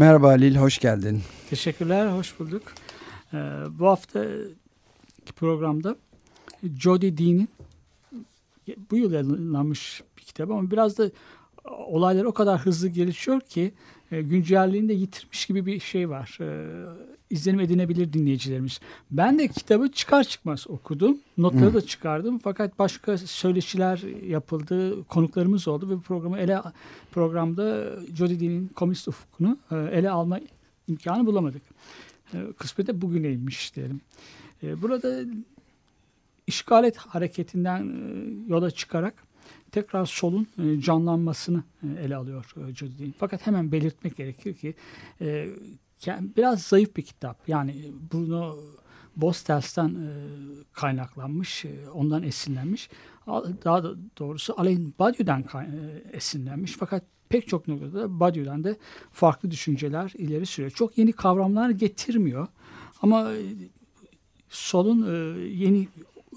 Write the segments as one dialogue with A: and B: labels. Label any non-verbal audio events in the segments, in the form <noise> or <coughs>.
A: Merhaba Halil, hoş geldin.
B: Teşekkürler, hoş bulduk. Ee, bu hafta programda Jody Dean'in bu yıl yayınlanmış bir kitap ama biraz da olaylar o kadar hızlı gelişiyor ki e, güncelliğini de yitirmiş gibi bir şey var. E, izlenim edinebilir dinleyicilerimiz. Ben de kitabı çıkar çıkmaz okudum. Notları da çıkardım. Fakat başka söyleşiler yapıldı. Konuklarımız oldu ve programı ele programda Jody Dean'in komünist ufkunu e, ele alma imkanı bulamadık. E, kısmete bugüneymiş diyelim. E, burada işgalet hareketinden yola çıkarak tekrar solun canlanmasını ele alıyor Jody Dean. Fakat hemen belirtmek gerekir ki e, biraz zayıf bir kitap. Yani Bruno Bostels'ten e, kaynaklanmış, e, ondan esinlenmiş. Daha da doğrusu Alain Badiou'dan e, esinlenmiş. Fakat pek çok noktada Badiou'dan da farklı düşünceler ileri sürüyor. Çok yeni kavramlar getirmiyor. Ama e, solun e, yeni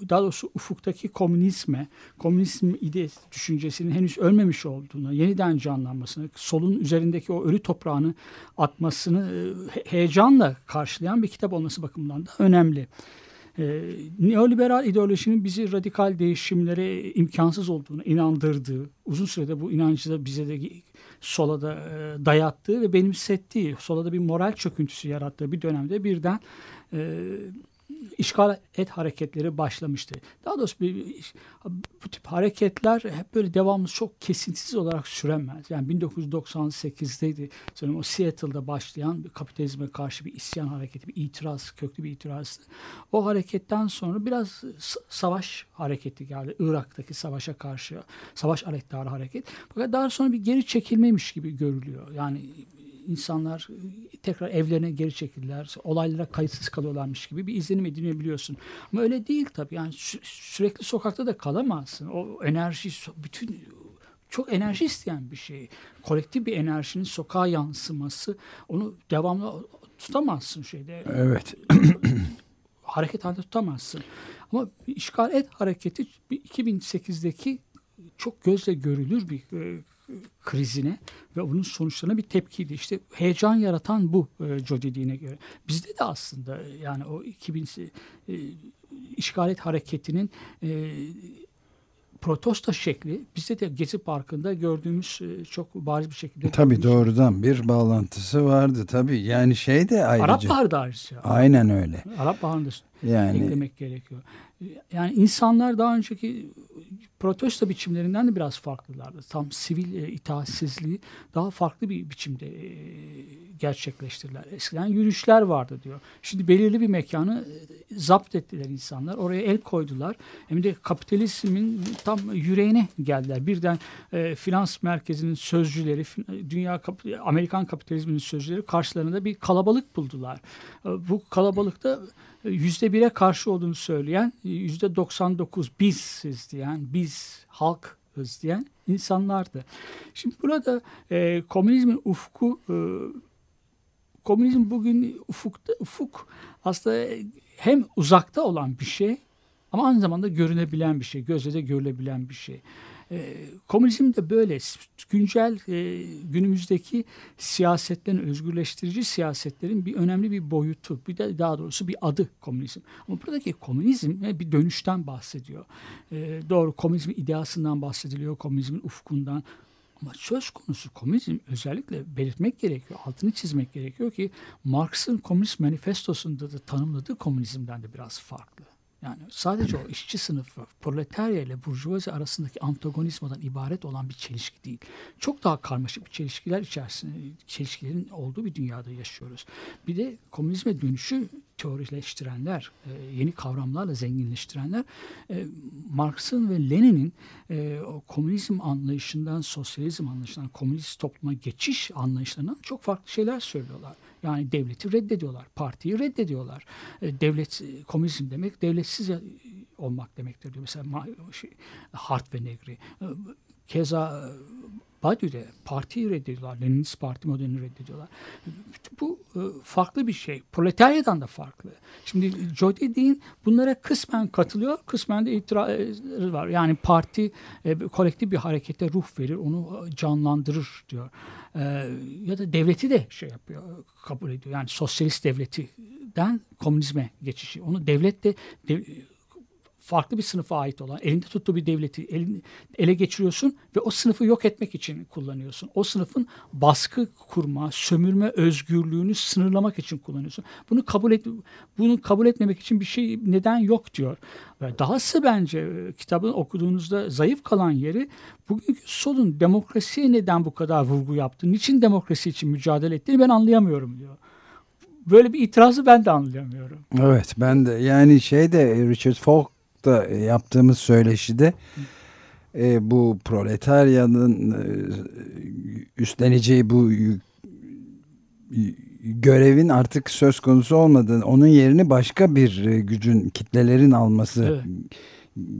B: daha doğrusu ufuktaki komünizme, komünizm ide düşüncesinin henüz ölmemiş olduğunu, yeniden canlanmasını, solun üzerindeki o ölü toprağını atmasını e, he- heyecanla karşılayan bir kitap olması bakımından da önemli. E, neoliberal ideolojinin bizi radikal değişimlere imkansız olduğunu inandırdığı, uzun sürede bu inancı da bize de sola da e, dayattığı ve benimsettiği, sola da bir moral çöküntüsü yarattığı bir dönemde birden e, işgal et hareketleri başlamıştı. Daha doğrusu bir, bu tip hareketler hep böyle devamlı çok kesintisiz olarak süremez. Yani 1998'deydi sanırım o Seattle'da başlayan bir kapitalizme karşı bir isyan hareketi, bir itiraz, köklü bir itirazdı. O hareketten sonra biraz savaş hareketi geldi. Irak'taki savaşa karşı, savaş alettarı hareket. Fakat daha sonra bir geri çekilmemiş gibi görülüyor. Yani insanlar tekrar evlerine geri çekildiler. Olaylara kayıtsız kalıyorlarmış gibi bir izlenim edinebiliyorsun. Ama öyle değil tabii. Yani sü- sürekli sokakta da kalamazsın. O enerji bütün çok enerji isteyen bir şey. Kolektif bir enerjinin sokağa yansıması onu devamlı tutamazsın şeyde
A: Evet, <coughs>
B: hareket halinde tutamazsın. Ama işgal et hareketi bir 2008'deki çok gözle görülür bir e, krizine ve onun sonuçlarına bir tepkiydi. İşte heyecan yaratan bu e, Jody Dean'e göre. Bizde de aslında e, yani o 2000 e, işgal et hareketinin e, protesto şekli bizde de Gezi Parkı'nda gördüğümüz e, çok bariz bir şekilde.
A: tabii
B: görülmüş.
A: doğrudan bir bağlantısı vardı tabii. Yani şey de ayrıca.
B: Arap Baharı da ayrıca.
A: Aynen öyle.
B: Arap Baharı'nda
A: Yani
B: eklemek gerekiyor. Yani insanlar daha önceki protesto biçimlerinden de biraz farklılardı. Tam sivil e, itaatsizliği daha farklı bir biçimde e, gerçekleştirdiler. Eskiden yürüyüşler vardı diyor. Şimdi belirli bir mekanı e, zapt ettiler insanlar. Oraya el koydular. Hem de kapitalizmin tam yüreğine geldiler. Birden e, finans merkezinin sözcüleri, fin- dünya Amerikan kapitalizminin sözcüleri karşılarında bir kalabalık buldular. E, bu kalabalıkta yüzde bire karşı olduğunu söyleyen yüzde 99 biziz diyen biz halkız diyen insanlardı. Şimdi burada e, komünizmin ufku e, komünizm bugün ufukta ufuk aslında hem uzakta olan bir şey ama aynı zamanda görünebilen bir şey, gözle de görülebilen bir şey. E, komünizm de böyle güncel e, günümüzdeki siyasetlerin özgürleştirici siyasetlerin bir önemli bir boyutu, bir de daha doğrusu bir adı komünizm. Ama buradaki komünizm e, bir dönüşten bahsediyor. E, doğru komünizmin ideasından bahsediliyor, komünizmin ufkundan. Ama söz konusu komünizm özellikle belirtmek gerekiyor, altını çizmek gerekiyor ki Marx'ın Komünist Manifestosu'nda da tanımladığı komünizmden de biraz farklı. Yani sadece o işçi sınıfı, proletarya ile burjuvazi arasındaki antagonizmadan ibaret olan bir çelişki değil. Çok daha karmaşık bir çelişkiler içerisinde, çelişkilerin olduğu bir dünyada yaşıyoruz. Bir de komünizme dönüşü teorileştirenler, e, yeni kavramlarla zenginleştirenler e, Marx'ın ve Lenin'in e, komünizm anlayışından sosyalizm anlayışından komünist topluma geçiş anlayışlarından çok farklı şeyler söylüyorlar. Yani devleti reddediyorlar, partiyi reddediyorlar. E, devlet e, komünizm demek devletsiz ya- olmak demektir diyor. Mesela şey, Hart ve Negri. E, Keza e, Badiou'da partiyi reddediyorlar. Leninist parti modelini reddediyorlar. Bu e, farklı bir şey. Proletaryadan da farklı. Şimdi Jody Dean bunlara kısmen katılıyor, kısmen de itirazı var. Yani parti e, kolektif bir harekete ruh verir, onu canlandırır diyor. Ya da devleti de şey yapıyor, kabul ediyor. Yani sosyalist devletiden komünizme geçişi. Onu devlet de dev- farklı bir sınıfa ait olan, elinde tuttuğu bir devleti elin- ele geçiriyorsun ve o sınıfı yok etmek için kullanıyorsun. O sınıfın baskı kurma, sömürme özgürlüğünü sınırlamak için kullanıyorsun. Bunu kabul et bunu kabul etmemek için bir şey neden yok diyor. Dahası bence e, kitabı okuduğunuzda zayıf kalan yeri bugünkü solun demokrasiye neden bu kadar vurgu yaptı? Niçin demokrasi için mücadele ettiğini ben anlayamıyorum diyor. Böyle bir itirazı ben de anlayamıyorum.
A: Evet ben de yani şey de Richard Falk'ta yaptığımız söyleşide e, bu proletaryanın e, üstleneceği bu yük- görevin artık söz konusu olmadığını, onun yerini başka bir e, gücün, kitlelerin alması
B: Evet.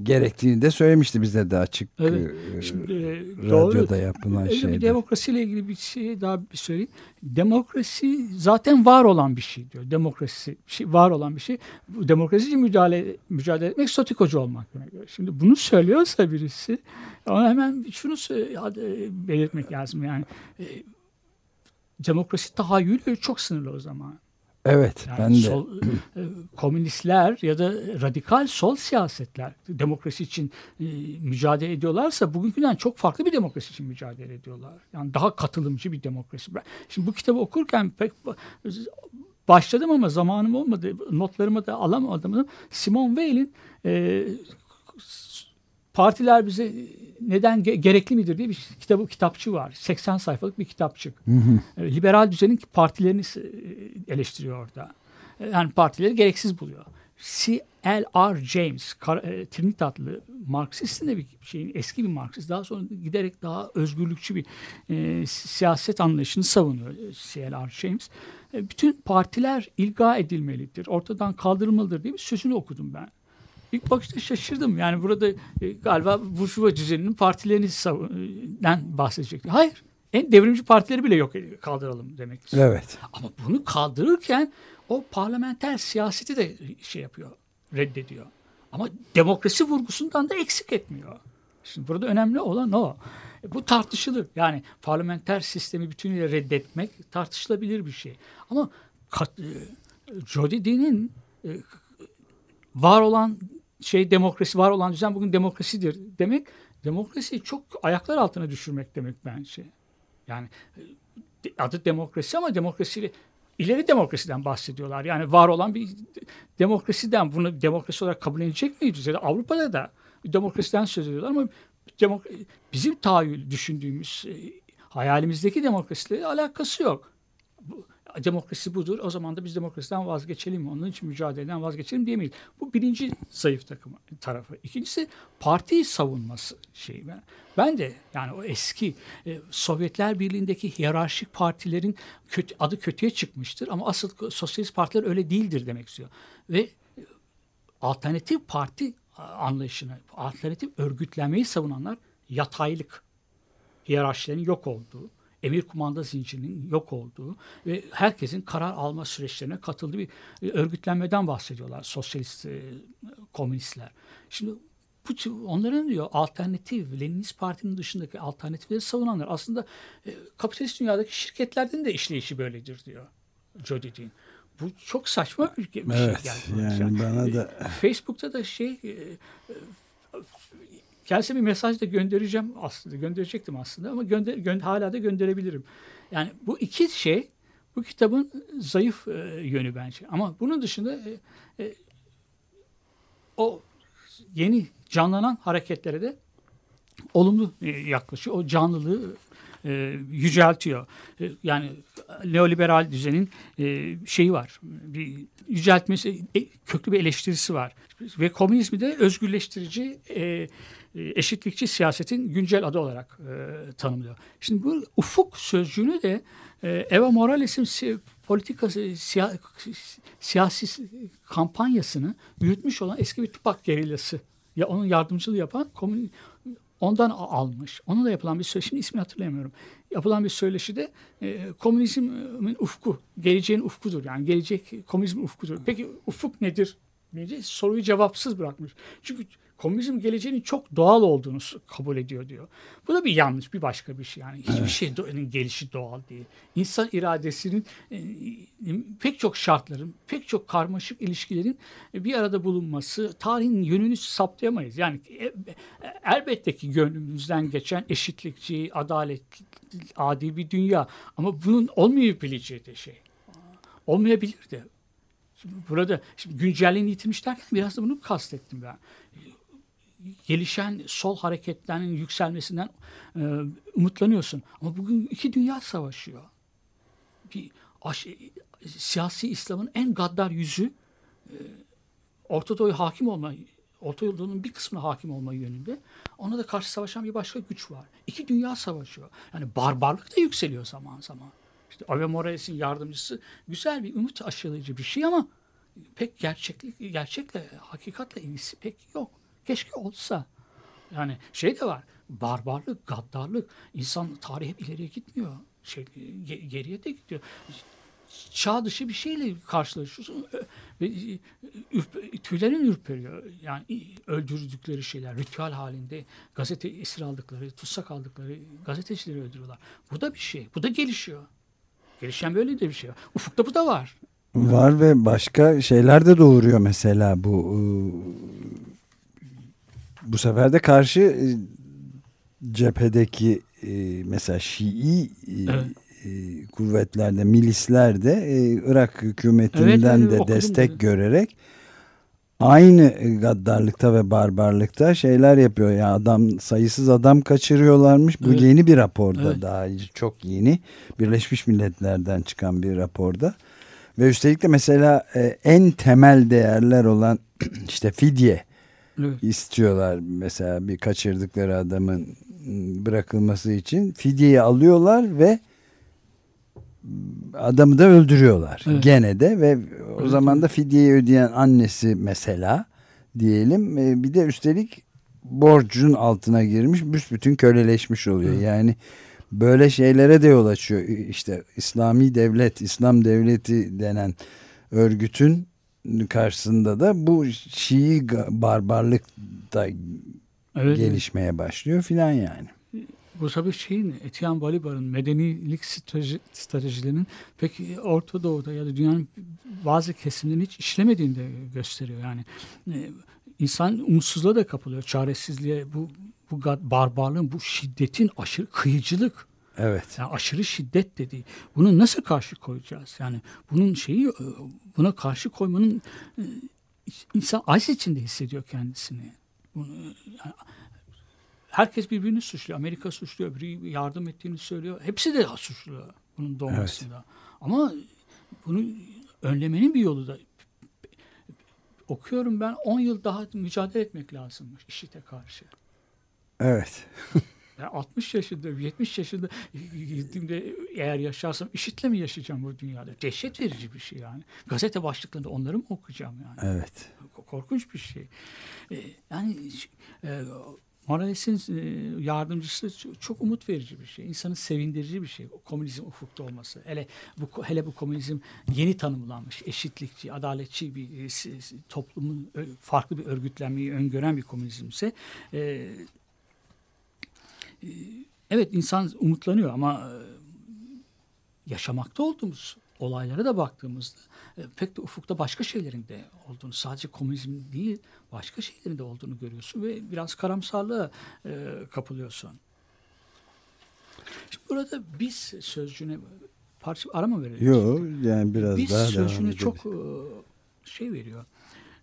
A: Gerektiğini de söylemişti bize de açık
B: Evet.
A: e,
B: Şimdi, e, doğru.
A: radyoda yapılan
B: Öyle bir demokrasiyle ilgili bir şey daha bir söyleyeyim. Demokrasi zaten var olan bir şey diyor. Demokrasi şey, var olan bir şey. Demokrasi için mücadele, etmek statikocu olmak. Şimdi bunu söylüyorsa birisi ona hemen şunu e, belirtmek lazım. Yani e, demokrasi tahayyülü çok sınırlı o zaman.
A: Evet
B: Yani
A: ben de.
B: sol, e, komünistler ya da radikal sol siyasetler demokrasi için e, mücadele ediyorlarsa bugünküden çok farklı bir demokrasi için mücadele ediyorlar. Yani daha katılımcı bir demokrasi. Şimdi bu kitabı okurken pek başladım ama zamanım olmadı. Notlarımı da alamadım. Simone Weil'in e, partiler bize neden ge- gerekli midir diye bir kitabı kitapçı var. 80 sayfalık bir kitapçık. E, Liberal düzenin partilerini eleştiriyor orada. E, Yani partileri gereksiz buluyor. C.L.R. James, Kar- e, Trinidadlı Marksist'in de bir şeyin eski bir Marksist. Daha sonra giderek daha özgürlükçü bir e, siyaset anlayışını savunuyor e, C.L.R. James. E, bütün partiler ilga edilmelidir, ortadan kaldırılmalıdır diye bir sözünü okudum ben. İlk bakışta şaşırdım. Yani burada e, galiba Burjuva düzeninin partilerini savunan bahsedecek. Hayır. En devrimci partileri bile yok kaldıralım demek.
A: Evet.
B: Ama bunu kaldırırken o parlamenter siyaseti de şey yapıyor, reddediyor. Ama demokrasi vurgusundan da eksik etmiyor. Şimdi burada önemli olan o. E, Bu tartışılır. Yani parlamenter sistemi bütünüyle reddetmek tartışılabilir bir şey. Ama e, Jody Dean'in e, var olan şey demokrasi, var olan düzen bugün demokrasidir demek, demokrasiyi çok ayaklar altına düşürmek demek bence. Yani e, adı demokrasi ama demokrasiyle ileri demokrasiden bahsediyorlar. Yani var olan bir demokrasiden bunu demokrasi olarak kabul edecek miyiz? Ya da Avrupa'da da demokrasiden söz ediyorlar ama demok- bizim tahayyül düşündüğümüz e, hayalimizdeki demokrasiyle alakası yok. Bu, demokrasi budur. O zaman da biz demokrasiden vazgeçelim. Onun için mücadeleden vazgeçelim diyemeyiz. Bu birinci zayıf takım tarafı. İkincisi parti savunması şeyi. Ben, ben de yani o eski e, Sovyetler Birliği'ndeki hiyerarşik partilerin kötü, adı kötüye çıkmıştır ama asıl sosyalist partiler öyle değildir demek istiyor. Ve e, alternatif parti anlayışını, alternatif örgütlenmeyi savunanlar yataylık, hiyerarşilerin yok olduğu, emir kumanda zincirinin yok olduğu ve herkesin karar alma süreçlerine katıldığı bir e, örgütlenmeden bahsediyorlar sosyalist e, komünistler. Şimdi bu onların diyor alternatif, Leninist Parti'nin dışındaki alternatifleri savunanlar aslında e, kapitalist dünyadaki şirketlerden de işleyişi böyledir diyor Jody Dean. Bu çok saçma bir, bir
A: Evet,
B: şey geldi.
A: yani bana da-
B: Facebook'ta da şey e, Kendisine bir mesaj da göndereceğim aslında. Gönderecektim aslında ama gönder, gö- hala da gönderebilirim. Yani bu iki şey bu kitabın zayıf e, yönü bence. Ama bunun dışında e, e, o yeni canlanan hareketlere de olumlu e, yaklaşıyor. O canlılığı e, yüceltiyor. E, yani neoliberal düzenin e, şeyi var. Bir yüceltmesi, e, köklü bir eleştirisi var. Ve komünizmi de özgürleştirici, e, eşitlikçi siyasetin güncel adı olarak e, tanımlıyor. Şimdi bu ufuk sözcüğünü de e, Eva Morales'in si- politikası, siya- siyasi kampanyasını yürütmüş olan eski bir Tupac gerilyası ya onun yardımcılığı yapan komün ondan almış. Onunla yapılan bir söyleşi, şimdi ismini hatırlayamıyorum. Yapılan bir söyleşide e, komünizmin ufku, geleceğin ufkudur. Yani gelecek komünizmin ufkudur. Peki ufuk nedir? Deyince soruyu cevapsız bırakmış. Çünkü komünizm geleceğinin çok doğal olduğunu kabul ediyor diyor. Bu da bir yanlış, bir başka bir şey. Yani hiçbir şey do- gelişi doğal değil. İnsan iradesinin e, pek çok şartların, pek çok karmaşık ilişkilerin e, bir arada bulunması, tarihin yönünü saptayamayız. Yani e, elbette ki gönlümüzden geçen eşitlikçi, adalet, adi bir dünya. Ama bunun olmayabileceği de şey. Olmayabilir de. Burada şimdi güncelliğini yitirmiş derken biraz da bunu kastettim ben. Gelişen sol hareketlerinin yükselmesinden e, umutlanıyorsun. Ama bugün iki dünya savaşıyor. Bir aş- siyasi İslam'ın en gaddar yüzü e, Orta hakim olma, Orta Doğu'nun bir kısmına hakim olma yönünde. Ona da karşı savaşan bir başka güç var. İki dünya savaşıyor. Yani barbarlık da yükseliyor zaman zaman. İşte Ave Morales'in yardımcısı güzel bir umut aşılayıcı bir şey ama pek gerçeklik, gerçekle, hakikatle ilgisi pek yok. Keşke olsa. Yani şey de var. Barbarlık, gaddarlık. İnsan tarih hep ileriye gitmiyor. Şey, ge- geriye de gidiyor. Çağ dışı bir şeyle karşılaşıyorsun. Tüylerin ürperiyor. Yani öldürdükleri şeyler ritüel halinde gazete esir aldıkları, tutsak aldıkları gazetecileri öldürüyorlar. Bu da bir şey. Bu da gelişiyor. Gelişen böyle de bir şey. var. Ufukta bu da var.
A: Var ve başka şeyler de doğuruyor mesela bu e, bu sefer de karşı e, cephedeki e, mesela Şii e,
B: Evet.
A: e, kuvvetlerde, milislerde e, Irak hükümetinden
B: Evet, evet,
A: de destek
B: bunu.
A: görerek aynı gaddarlıkta ve barbarlıkta şeyler yapıyor. Ya adam sayısız adam kaçırıyorlarmış. Bu
B: Evet.
A: yeni bir raporda
B: Evet.
A: daha çok yeni. Birleşmiş Milletler'den çıkan bir raporda. Ve üstelik de mesela en temel değerler olan <clears throat> işte fidye
B: Evet.
A: istiyorlar. Mesela bir kaçırdıkları adamın bırakılması için fidyeyi alıyorlar ve adamı da öldürüyorlar.
B: Evet.
A: Gene de ve o zaman da fidyeyi ödeyen annesi mesela diyelim e, bir de üstelik borcun altına girmiş büsbütün köleleşmiş oluyor.
B: Evet.
A: Yani böyle şeylere de yol açıyor. İşte İslami devlet, İslam devleti denen örgütün karşısında da bu Şii barbarlık da
B: Evet.
A: gelişmeye başlıyor filan yani.
B: Bu tabii şeyin Etienne Balibar'ın medenilik strateji, stratejilerinin pek Orta Doğu'da ya da dünyanın bazı kesimlerinin hiç işlemediğini de gösteriyor. Yani e, insan umutsuzluğa da kapılıyor, çaresizliğe, bu bu barbarlığın, bu şiddetin aşırı kıyıcılık,
A: Evet.
B: yani aşırı şiddet dediği. Bunu nasıl karşı koyacağız? Yani bunun şeyi e, buna karşı koymanın e, insan aciz içinde hissediyor kendisini. Bunu, yani herkes birbirini suçluyor. Amerika suçluyor, öbürü yardım ettiğini söylüyor. Hepsi de suçluyor bunun doğmasında. Ama bunu önlemenin bir yolu da okuyorum ben 10 yıl daha mücadele etmek lazımmış işite karşı.
A: Evet. <laughs>
B: Ben 60 yaşında, 70 yaşında gittiğimde eğer yaşarsam işitle mi yaşayacağım bu dünyada? Dehşet verici bir şey yani. Gazete başlıklarında onları mı okuyacağım yani?
A: Evet.
B: Korkunç bir şey. Ee, yani e, Morales'in e, yardımcısı çok umut verici bir şey. İnsanı sevindirici bir şey. Komünizm ufukta olması. Hele bu hele bu komünizm yeni tanımlanmış, eşitlikçi, adaletçi bir e, toplumun farklı bir örgütlenmeyi öngören bir komünizmse e, e, evet insan umutlanıyor ama e, yaşamakta olduğumuz olaylara da baktığımızda e, pek de ufukta başka şeylerin de olduğunu, sadece komünizm değil başka şeylerin de olduğunu görüyorsun ve biraz karamsarlığa e, kapılıyorsun. Şimdi burada biz sözcüğüne parça ara mı verelim?
A: Yo yani biraz
B: biz
A: daha
B: sözcüğüne çok şey veriyor,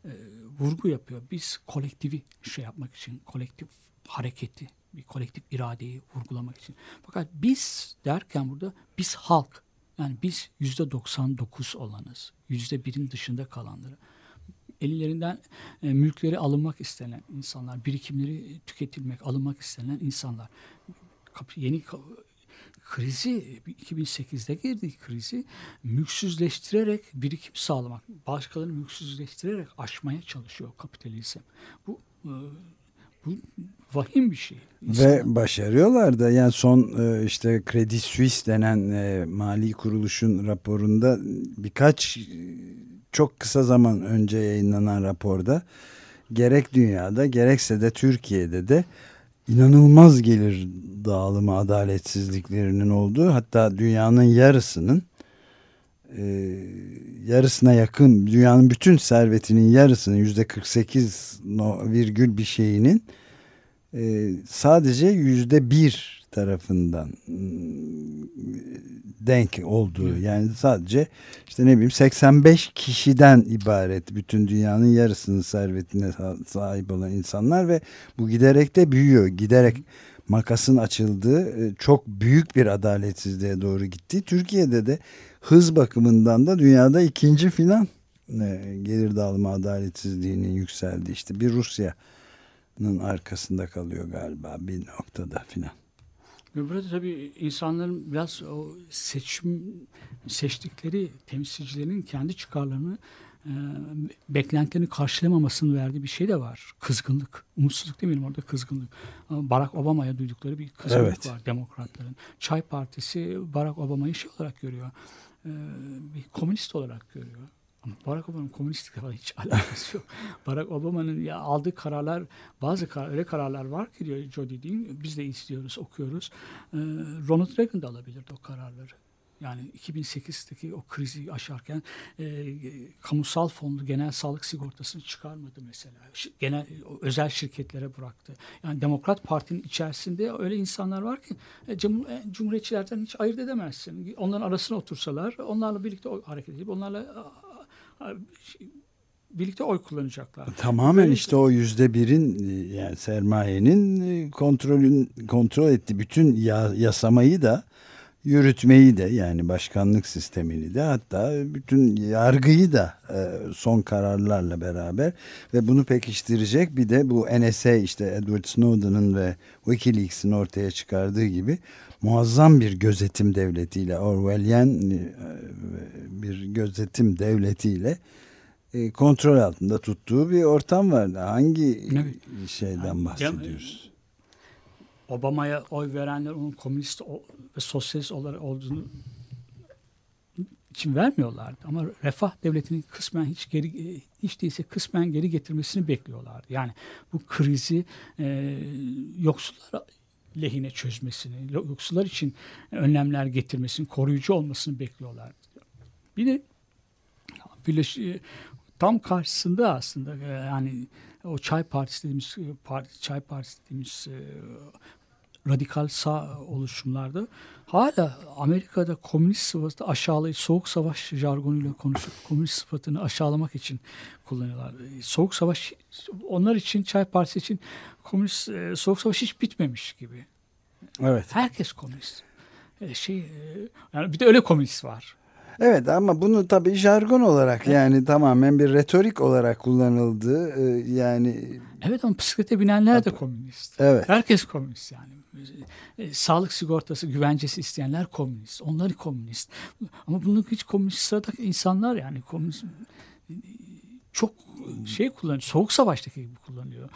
B: e, vurgu yapıyor. Biz kolektivi şey yapmak için, kolektif hareketi Bir kolektif iradeyi vurgulamak için. Fakat biz derken burada biz halk. Yani biz yüzde 99 olanız. Yüzde birin dışında kalanları. Ellerinden e, mülkleri alınmak istenen insanlar, birikimleri tüketilmek, alınmak istenen insanlar. Yeni krizi 2008'de girdi krizi mülksüzleştirerek birikim sağlamak, başkalarını mülksüzleştirerek aşmaya çalışıyor kapitalizm. Bu e, bu vahim bir şey. İnsanlar-
A: Ve başarıyorlar da yani son e, işte Credit Suisse denen e, mali kuruluşun raporunda birkaç e, çok kısa zaman önce yayınlanan raporda gerek dünyada gerekse de Türkiye'de de inanılmaz gelir dağılımı adaletsizliklerinin olduğu hatta dünyanın yarısının e, yarısına yakın dünyanın bütün servetinin yarısının yüzde 48 no- virgül bir şeyinin e, sadece yüzde bir tarafından mm, denk olduğu yani sadece işte ne bileyim 85 kişiden ibaret bütün dünyanın yarısının servetine sa- sahip olan insanlar ve bu giderek de büyüyor giderek makasın açıldığı e, çok büyük bir adaletsizliğe doğru gitti. Türkiye'de de hız bakımından da dünyada ikinci filan e, gelir dağılımı adaletsizliğinin yükseldi işte bir Rusya'nın arkasında kalıyor galiba bir noktada filan.
B: Burada tabii insanların biraz o seçim seçtikleri temsilcilerin kendi çıkarlarını e, beklentilerini karşılamamasının verdiği bir şey de var. Kızgınlık. Umutsuzluk demeyelim orada kızgınlık. Barack Obama'ya duydukları bir kızgınlık
A: Evet.
B: var demokratların. Çay Partisi Barack Obama'yı şey olarak görüyor. E, bir komünist olarak görüyor. Ama Barack Obama'nın komünistlikle falan hiç <laughs> alakası yok. Barack Obama'nın ya aldığı kararlar, bazı kar, öyle kararlar var ki diyor Jody Dean, biz de istiyoruz, okuyoruz. Ee, Ronald Reagan da alabilirdi o kararları. Yani 2008'deki o krizi aşarken e, kamusal fonlu genel sağlık sigortasını çıkarmadı mesela. Genel özel şirketlere bıraktı. Yani Demokrat Parti'nin içerisinde öyle insanlar var ki e, cum- e, Cumhuriyetçilerden hiç ayırt edemezsin. Onların arasına otursalar onlarla birlikte hareket edip onlarla a- a- birlikte oy kullanacaklar.
A: Tamamen
B: Böyle-
A: işte o yüzde birin e, yani sermayenin e, kontrolün kontrol ettiği bütün ya- yasamayı da yürütmeyi de yani başkanlık sistemini de hatta bütün yargıyı da e, son kararlarla beraber ve bunu pekiştirecek bir de bu NSA işte Edward Snowden'ın ve Wikileaks'in ortaya çıkardığı gibi muazzam bir gözetim devletiyle Orwellian e, bir gözetim devletiyle e, kontrol altında tuttuğu bir ortam var. Hangi
B: Evet.
A: şeyden bahsediyoruz?
B: Obama'ya oy verenler onun komünist ve sosyalist olarak olduğunu için vermiyorlardı. Ama refah devletinin kısmen hiç geri e, hiç değilse kısmen geri getirmesini bekliyorlardı. Yani bu krizi e, yoksullar lehine çözmesini, yoksullar için önlemler getirmesini, koruyucu olmasını bekliyorlardı. Bir de Birleş, e, tam karşısında aslında e, yani o Çay Partisi dediğimiz parti, Çay Partisi dediğimiz radikal sağ oluşumlarda hala Amerika'da komünist sıfatı aşağılayıcı soğuk savaş jargonuyla konuşup komünist sıfatını aşağılamak için kullanıyorlar. Soğuk savaş onlar için Çay Partisi için komünist e, soğuk savaş hiç bitmemiş gibi.
A: Evet.
B: Herkes komünist. E, şey e, yani bir de öyle komünist var.
A: Evet ama bunu tabii jargon olarak yani tamamen bir retorik olarak kullanıldığı e, yani
B: Evet ama bisiklete binenler de komünist.
A: Evet.
B: Herkes komünist yani. E, sağlık sigortası güvencesi isteyenler komünist. Onlar komünist. Ama bunun hiç komünist sıradaki insanlar yani komünist çok şey kullanıyor. Soğuk savaştaki gibi kullanıyor.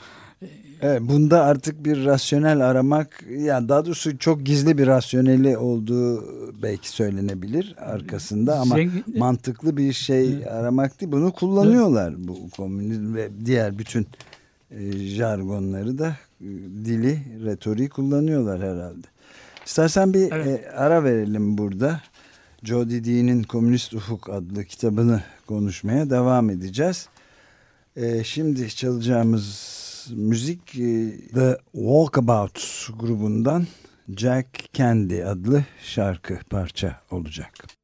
A: Evet, bunda artık bir rasyonel aramak yani daha doğrusu çok gizli bir rasyoneli olduğu belki söylenebilir arkasında ama
B: Zengin-
A: mantıklı bir şey aramak değil. Bunu kullanıyorlar bu komünizm ve diğer bütün e, jargonları da e, dili, retoriği kullanıyorlar herhalde. İstersen bir
B: Evet.
A: e, ara verelim burada. Jody Dean'in Komünist Ufuk adlı kitabını konuşmaya devam edeceğiz. E, şimdi çalacağımız müzik e, The Walkabout grubundan Jack Candy adlı şarkı parça olacak.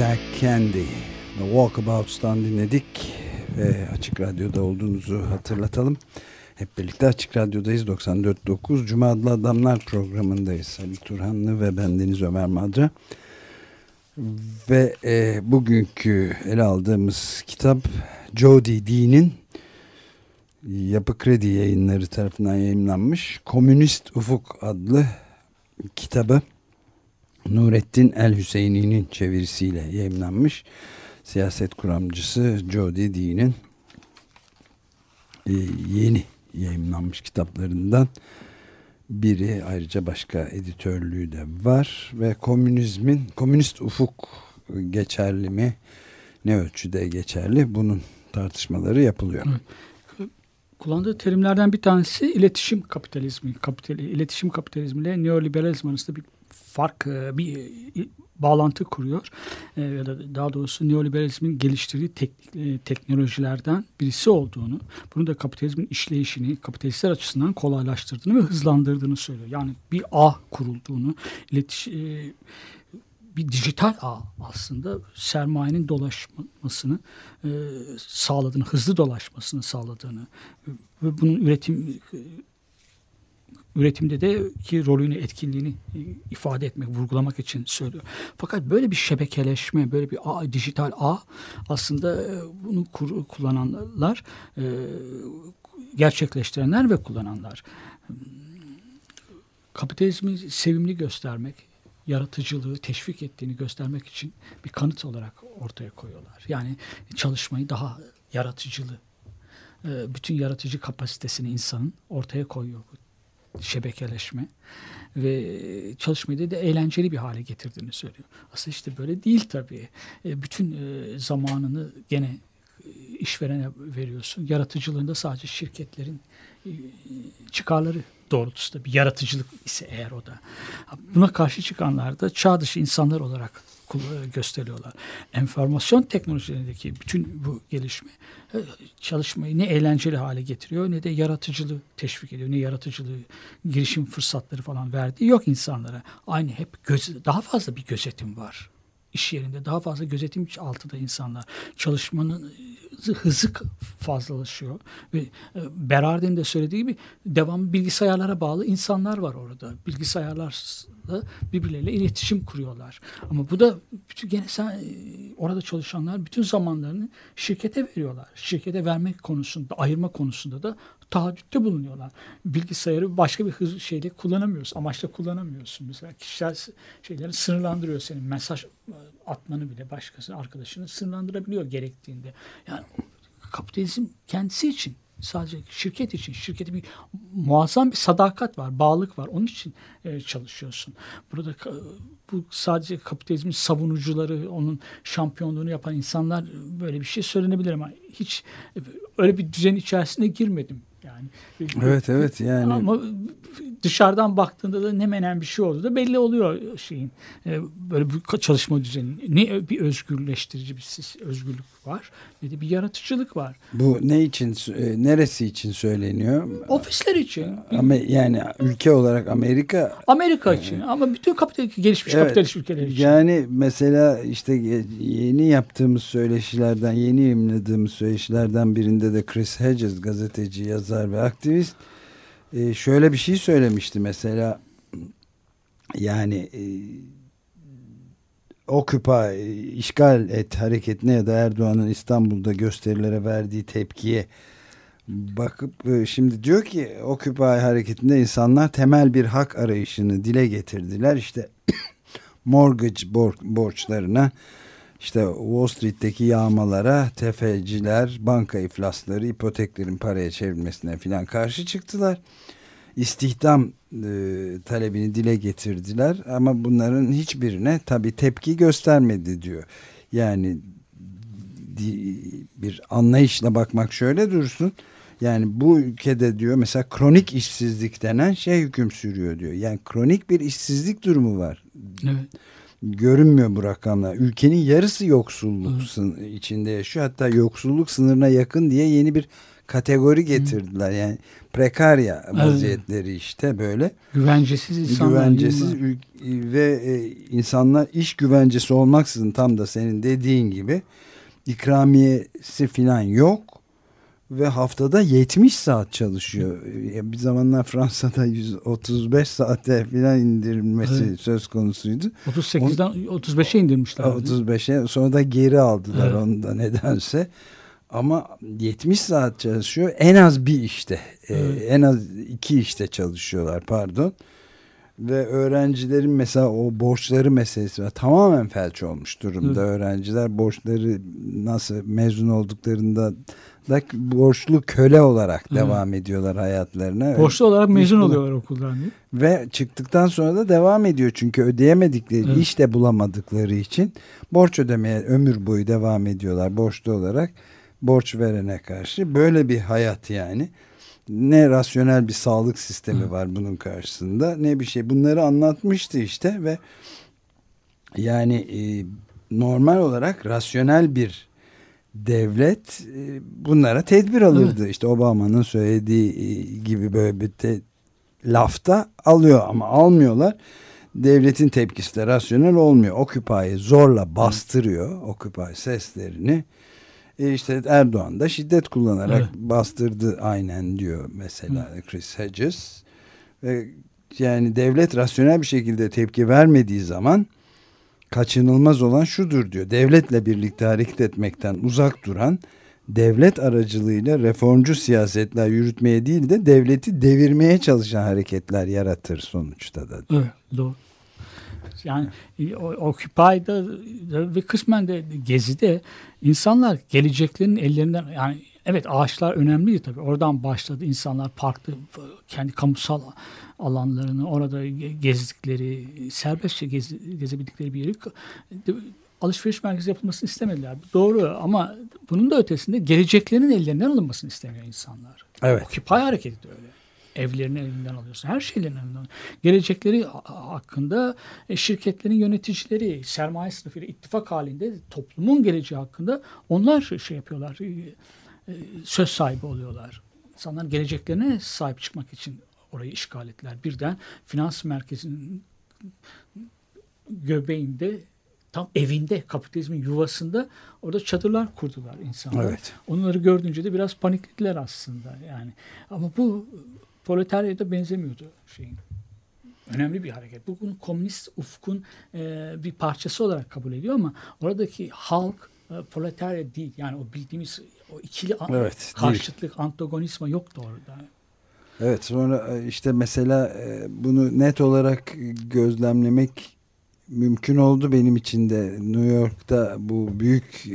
C: Jack
A: Candy, The Walkabouts'tan dinledik ve Açık Radyo'da olduğunuzu hatırlatalım. Hep birlikte Açık Radyo'dayız 94.9 Cuma Adlı Adamlar programındayız. Ali Turhanlı ve bendeniz Ömer Madra. Ve e, bugünkü ele aldığımız kitap Jody Dean'in Yapı Kredi yayınları tarafından yayınlanmış Komünist Ufuk adlı kitabı. Nurettin El Hüseyini'nin çevirisiyle yayınlanmış siyaset kuramcısı Jody Dean'in e, yeni yayınlanmış kitaplarından biri ayrıca başka editörlüğü de var ve komünizmin komünist ufuk geçerli mi ne ölçüde geçerli bunun tartışmaları yapılıyor.
B: Kullandığı terimlerden bir tanesi iletişim kapitalizmi. Kapital, iletişim kapitalizmiyle neoliberalizm arasında bir fark, e, bir e, bağlantı kuruyor. E, ya da daha doğrusu neoliberalizmin geliştirdiği tek, teknolojilerden birisi olduğunu, bunu da kapitalizmin işleyişini kapitalistler açısından kolaylaştırdığını ve hızlandırdığını söylüyor. Yani bir ağ kurulduğunu, bir dijital ağ aslında sermayenin dolaşmasını sağladığını, hızlı dolaşmasını sağladığını ve bunun üretim üretimde de ki rolünü, etkinliğini ifade etmek, vurgulamak için söylüyor. Fakat böyle bir şebekeleşme, böyle bir ağ, dijital ağ aslında e, bunu kur, kullananlar, e, gerçekleştirenler ve kullananlar kapitalizmi sevimli göstermek, yaratıcılığı teşvik ettiğini göstermek için bir kanıt olarak ortaya koyuyorlar. Yani çalışmayı daha yaratıcılı, e, bütün yaratıcı kapasitesini insanın ortaya koyuyor şebekeleşme ve çalışmayı da eğlenceli bir hale getirdiğini söylüyor. Aslında işte böyle değil tabii. E, bütün e, zamanını gene işverene veriyorsun. Yaratıcılığında sadece şirketlerin çıkarları doğrultusunda bir yaratıcılık ise eğer o da. Buna karşı çıkanlar da çağ dışı insanlar olarak gösteriyorlar. Enformasyon teknolojilerindeki bütün bu gelişme e, çalışmayı ne eğlenceli hale getiriyor ne de yaratıcılığı teşvik ediyor. Ne yaratıcılığı, girişim fırsatları falan verdiği yok insanlara. Aynı hep göz, daha fazla bir gözetim var iş yerinde daha fazla gözetim altında insanlar çalışmanın hızı fazlalaşıyor ve e, Berardin de söylediği gibi devam bilgisayarlara bağlı insanlar var orada. Bilgisayarlarla birbirleriyle iletişim kuruyorlar. Ama bu da bütün gene sen, e, orada çalışanlar bütün zamanlarını şirkete veriyorlar. Şirkete vermek konusunda, ayırma konusunda da taahhütte bulunuyorlar. Bilgisayarı başka bir hız şeyle kullanamıyorsun. Amaçla kullanamıyorsun. Mesela kişisel şeyleri sınırlandırıyor senin. Mesaj atmanı bile başkası arkadaşını sınırlandırabiliyor gerektiğinde. Yani kapitalizm kendisi için sadece şirket için şirkete bir muazzam bir sadakat var, bağlılık var. Onun için e, çalışıyorsun. Burada e, bu sadece kapitalizmin savunucuları, onun şampiyonluğunu yapan insanlar böyle bir şey söylenebilir ama hiç e, öyle bir düzen içerisine girmedim. Yani
A: Evet evet yani
B: ama dışarıdan baktığında da ne menen bir şey olduğu da belli oluyor şeyin. E, böyle bir çalışma düzeni. Ne bir özgürleştirici bir özgürlük var ne de bir yaratıcılık var.
A: Bu ne için e, neresi için söyleniyor?
B: Ofisler için.
A: Ama yani ülke olarak Amerika
B: Amerika için ama bütün kapital gelişmiş evet, kapitalist ülkeler için.
A: Yani mesela işte yeni yaptığımız söyleşilerden, yeni yayınladığımız söyleşilerden birinde de Chris Hedges gazeteci, yazar ve aktivist e, şöyle bir şey söylemişti mesela yani e, Occupy, işgal et hareketine ya da Erdoğan'ın İstanbul'da gösterilere verdiği tepkiye bakıp e, şimdi diyor ki Occupy hareketinde insanlar temel bir hak arayışını dile getirdiler. İşte <coughs> mortgage borçlarına işte Wall Street'teki yağmalara tefeciler, banka iflasları, ipoteklerin paraya çevrilmesine filan karşı çıktılar. İstihdam e, talebini dile getirdiler ama bunların hiçbirine tabi tepki göstermedi diyor. Yani bir anlayışla bakmak şöyle dursun. Yani bu ülkede diyor mesela kronik işsizlik denen şey hüküm sürüyor diyor. Yani kronik bir işsizlik durumu var.
B: Evet
A: görünmüyor bu rakamlar. Ülkenin yarısı yoksulluk Hı. içinde yaşıyor. Hatta yoksulluk sınırına yakın diye yeni bir kategori getirdiler. Yani prekarya vaziyetleri işte böyle.
B: Güvencesiz insanlar.
A: Güvencesiz ve e, insanlar iş güvencesi olmaksızın tam da senin dediğin gibi ikramiyesi falan yok ve haftada 70 saat çalışıyor. <laughs> Bir zamanlar Fransa'da 135 saate falan indirilmesi
B: Evet.
A: söz konusuydu.
B: 38'den 35'e indirmişler.
A: 35'e sonra da geri aldılar
B: Evet.
A: onu da nedense. Ama 70 saat çalışıyor. En az bir işte. e,
B: Evet.
A: en az iki işte çalışıyorlar pardon. Ve öğrencilerin mesela o borçları meselesi var. Tamamen felç olmuş durumda öğrenciler. Borçları nasıl mezun olduklarında da borçlu köle olarak
B: Evet.
A: devam ediyorlar hayatlarına.
B: Borçlu olarak mezun
A: Hiç
B: oluyorlar okuldan. değil?
A: Ve çıktıktan sonra da devam ediyor. Çünkü ödeyemedikleri,
B: Evet.
A: iş de bulamadıkları için borç ödemeye ömür boyu devam ediyorlar borçlu olarak. Borç verene karşı. Böyle bir hayat yani. Ne rasyonel bir sağlık sistemi var bunun karşısında ne bir şey. Bunları anlatmıştı işte ve yani e, normal olarak rasyonel bir devlet e, bunlara tedbir alırdı. İşte Obama'nın söylediği e, gibi böyle bir te- lafta alıyor ama almıyorlar. Devletin tepkisi de rasyonel olmuyor. Occupy'ı zorla bastırıyor. Occupy seslerini. E işte Erdoğan da şiddet kullanarak
B: Evet.
A: bastırdı aynen diyor mesela Chris Hedges. Ve yani devlet rasyonel bir şekilde tepki vermediği zaman kaçınılmaz olan şudur diyor. Devletle birlikte hareket etmekten uzak duran devlet aracılığıyla reformcu siyasetler yürütmeye değil de devleti devirmeye çalışan hareketler yaratır sonuçta da.
B: Evet, doğru. Yani e, o- Occupy'da ve kısmen de Gezi'de insanlar geleceklerinin ellerinden yani evet ağaçlar önemliydi tabii. Oradan başladı insanlar parkta kendi kamusal alanlarını orada ge- gezdikleri, serbestçe gezi, gezebildikleri bir yeri alışveriş merkezi yapılmasını istemediler. Doğru ama bunun da ötesinde geleceklerinin ellerinden alınmasını istemiyor insanlar.
A: Evet.
B: Occupy hareketi de öyle. Evlerini elinden alıyorsun. Her şeylerini elinden Gelecekleri ha- hakkında e, şirketlerin yöneticileri sermaye sınıfıyla ittifak halinde toplumun geleceği hakkında onlar şey- yapıyorlar. e, e, Söz sahibi oluyorlar. İnsanlar geleceklerine sahip çıkmak için orayı işgal ettiler. Birden finans merkezinin göbeğinde tam evinde kapitalizmin yuvasında orada çadırlar kurdular insanlar.
A: Evet.
B: Onları gördüğünce de biraz paniklediler aslında yani. Ama bu proletaryaya da benzemiyordu şeyin. Önemli bir hareket. Bu bunun komünist ufkun e, bir parçası olarak kabul ediyor ama oradaki halk e, proletarya değil. Yani o bildiğimiz o ikili an-
A: Evet, değil.
B: karşıtlık, antagonizma yoktu orada.
A: Evet sonra e, işte mesela e, bunu net olarak gözlemlemek mümkün oldu benim için de New York'ta bu büyük e,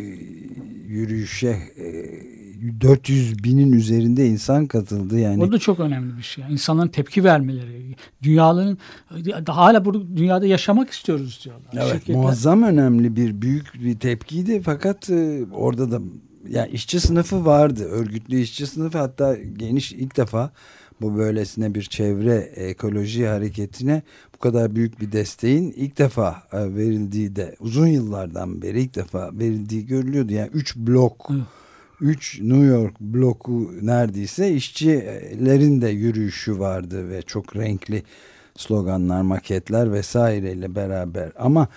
A: yürüyüşe e, 400 binin üzerinde insan katıldı yani.
B: O da çok önemli bir şey. İnsanların tepki vermeleri, dünyaların hala burada dünyada yaşamak istiyoruz diyorlar.
A: Evet
B: Şirketler-
A: muazzam önemli bir büyük bir tepkiydi fakat e, orada da yani işçi sınıfı vardı örgütlü işçi sınıfı hatta geniş ilk defa bu böylesine bir çevre ekoloji hareketine bu kadar büyük bir desteğin ilk defa e, verildiği de uzun yıllardan beri ilk defa verildiği görülüyordu. Yani 3 blok
B: Evet.
A: 3 New York bloku neredeyse işçilerin de yürüyüşü vardı ve çok renkli sloganlar, maketler vesaireyle beraber ama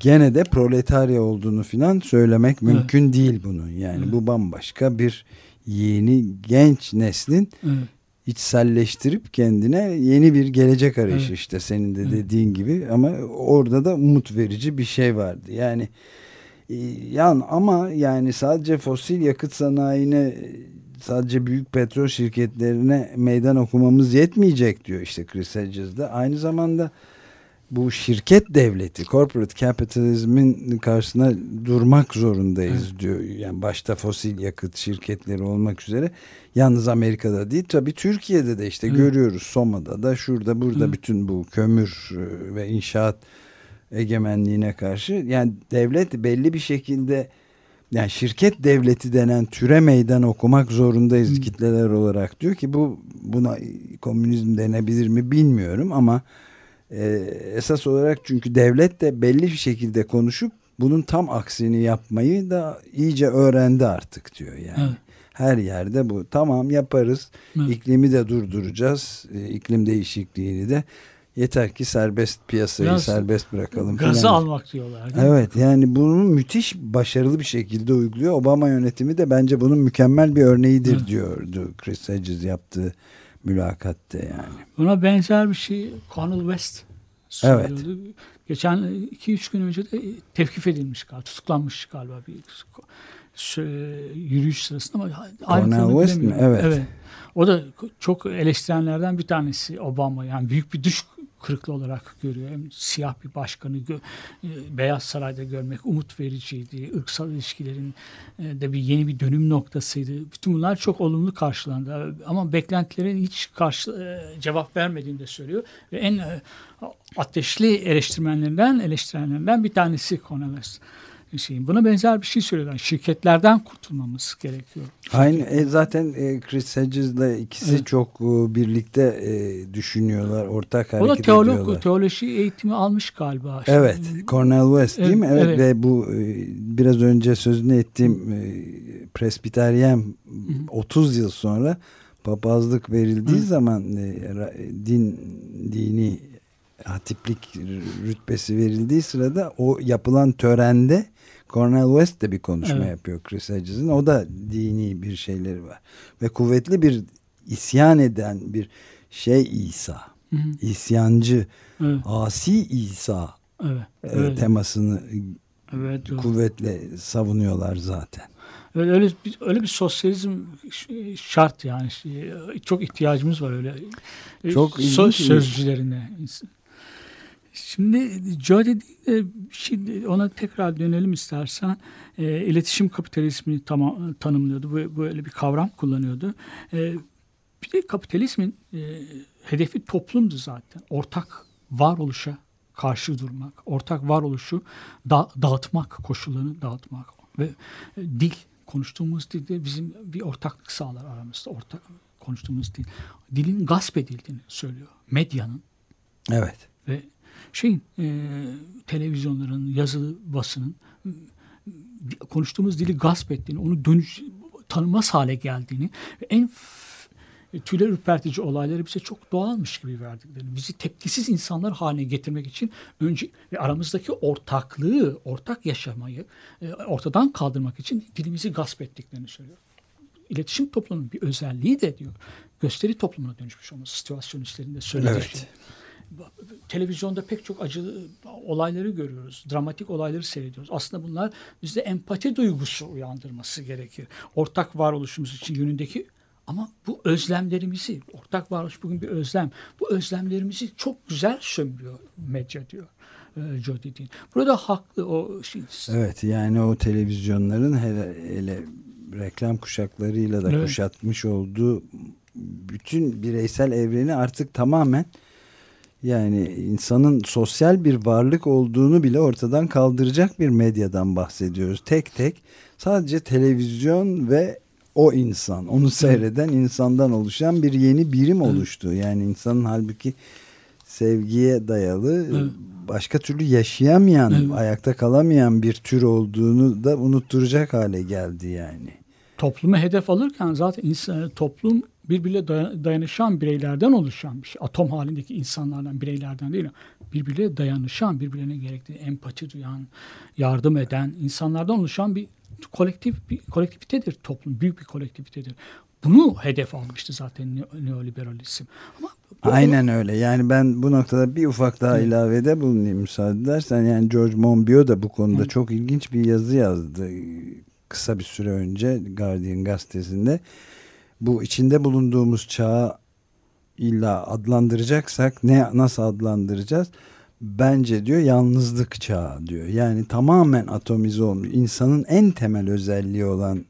A: gene de proletarya olduğunu filan söylemek mümkün değil bunun. Yani
B: Evet.
A: bu bambaşka bir yeni genç neslin
B: Evet.
A: İçselleştirip kendine yeni bir gelecek arayışı
B: Evet.
A: işte senin de
B: Evet.
A: dediğin gibi ama orada da umut verici bir şey vardı. Yani e, yan ama yani sadece fosil yakıt sanayine sadece büyük petrol şirketlerine meydan okumamız yetmeyecek diyor işte Chris Hedges de. Aynı zamanda bu şirket devleti, corporate kapitalizmin karşısına durmak zorundayız diyor. Yani başta fosil yakıt şirketleri olmak üzere. Yalnız Amerika'da değil tabii Türkiye'de de işte
B: Evet.
A: görüyoruz Soma'da da şurada burada
B: Evet.
A: bütün bu kömür e, ve inşaat egemenliğine karşı yani devlet belli bir şekilde yani şirket devleti denen türe meydan okumak zorundayız
B: Hı.
A: kitleler olarak diyor ki bu buna komünizm denebilir mi bilmiyorum ama e, esas olarak çünkü devlet de belli bir şekilde konuşup bunun tam aksini yapmayı da iyice öğrendi artık diyor yani.
B: Evet.
A: Her yerde bu. Tamam yaparız.
B: Evet.
A: İklimi de durduracağız. E, iklim değişikliğini de. Yeter ki serbest piyasayı
B: Biraz
A: serbest bırakalım.
B: Gazı
A: filan.
B: almak diyorlar. mi?
A: Evet yani bunu müthiş başarılı bir şekilde uyguluyor. Obama yönetimi de bence bunun mükemmel bir örneğidir
B: Evet.
A: diyordu Chris Hedges yaptığı mülakatte yani.
B: Buna benzer bir şey Cornel West söylüyordu. Geçen 2-3 gün önce de tevkif edilmiş galiba, tutuklanmış galiba bir yürüyüş sırasında ama
A: Cornel West mi?
B: bilemiyorum.
A: Evet.
B: O da çok eleştirenlerden bir tanesi Obama. Yani büyük bir düş kırıklığı olarak görüyor. Hem siyah bir başkanı gö- e, Beyaz Saray'da görmek umut vericiydi. Irksal ilişkilerin e, de bir yeni bir dönüm noktasıydı. Bütün bunlar çok olumlu karşılandı. Ama beklentilerin hiç karşı e, cevap vermediğini de söylüyor. Ve en ateşli eleştirmenlerinden eleştirenlerinden bir tanesi Cornel West. Şeyin. Buna benzer bir şey söylüyorlar. Şirketlerden kurtulmamız gerekiyor.
A: Aynı e, zaten e, Chris Hedges'la ikisi
B: Evet.
A: çok e, birlikte e, düşünüyorlar, ortak
B: O da
A: hareket
B: teolog,
A: ediyorlar.
B: teoloji eğitimi almış galiba.
A: Evet, Cornel West değil
B: Evet,
A: mi? Evet,
B: evet.
A: ve bu e, biraz önce sözünü ettiğim e, presbiteryen 30 yıl sonra papazlık verildiği
B: Hı.
A: zaman e, din dini hatiplik rütbesi verildiği sırada o yapılan törende Cornel West de bir konuşma
B: Evet.
A: yapıyor Chris Hedges'in. O da dini bir şeyleri var. Ve kuvvetli bir isyan eden bir şey İsa.
B: Hı hı.
A: İsyancı,
B: Evet,
A: asi İsa
B: evet, evet,
A: temasını
B: evet,
A: kuvvetle savunuyorlar zaten.
B: öyle, öyle, bir, öyle bir sosyalizm şart yani. Şey, Çok ihtiyacımız var öyle.
A: Çok ilginç.
B: sözcülerine. Şimdi dediğinde şimdi ona tekrar dönelim istersen. E, iletişim kapitalizmini tamam, tanımlıyordu. Bu- Böyle bir kavram kullanıyordu. E, bir de kapitalizmin e, hedefi toplumdu zaten. Ortak varoluşa karşı durmak, ortak varoluşu da, dağıtmak, koşullarını dağıtmak ve e, dil, konuştuğumuz dilde bizim bir ortaklık sağlar aramızda. Ortak konuştuğumuz dil. Dilin gasp edildiğini söylüyor. Medyanın
A: Evet.
B: ve şeyin e, televizyonların, yazılı basının konuştuğumuz dili gasp ettiğini, onu dönüş tanınmaz hale geldiğini en tüyler ürpertici olayları bize çok doğalmış gibi verdiklerini, bizi tepkisiz insanlar haline getirmek için önce ve aramızdaki ortaklığı, ortak yaşamayı e, ortadan kaldırmak için dilimizi gasp ettiklerini söylüyor. İletişim toplumunun bir özelliği de diyor gösteri toplumuna dönüşmüş olması situasyonistlerin de söylediği
A: Evet.
B: şey televizyonda pek çok acı olayları görüyoruz. Dramatik olayları seyrediyoruz. Aslında bunlar bizde empati duygusu uyandırması gerekir. Ortak varoluşumuz için yönündeki ama bu özlemlerimizi, ortak varoluş bugün bir özlem. Bu özlemlerimizi çok güzel sömürüyor medya diyor. e, Joe Didin. Burada haklı o şey.
A: Evet yani o televizyonların hele, hele reklam kuşaklarıyla da
B: Evet.
A: kuşatmış olduğu bütün bireysel evreni artık tamamen yani insanın sosyal bir varlık olduğunu bile ortadan kaldıracak bir medyadan bahsediyoruz. Tek tek sadece televizyon ve o insan, onu seyreden insandan oluşan bir yeni birim oluştu. Yani insanın halbuki sevgiye dayalı
B: Evet.
A: başka türlü yaşayamayan,
B: Evet.
A: ayakta kalamayan bir tür olduğunu da unutturacak hale geldi yani.
B: toplumu hedef alırken zaten insan, toplum birbiriyle daya- dayanışan bireylerden oluşan bir şey. Atom halindeki insanlardan, bireylerden değil. Birbiriyle dayanışan, birbirlerine gerektiği empati duyan, yardım eden insanlardan oluşan bir kolektif bir kolektivitedir toplum. Büyük bir kolektivitedir. Bunu hedef almıştı zaten ne- neoliberalizm. Ama bu-
A: Aynen öyle. Yani ben bu noktada bir ufak daha
B: Evet.
A: ilavede bulunayım müsaade edersen. Yani George Monbiot da bu konuda
B: Hı.
A: çok ilginç bir yazı yazdı. Kısa bir süre önce Guardian gazetesinde. Bu içinde bulunduğumuz çağı illa adlandıracaksak ne nasıl adlandıracağız? Bence diyor yalnızlık çağı diyor. Yani tamamen atomize olmuş. İnsanın en temel özelliği olan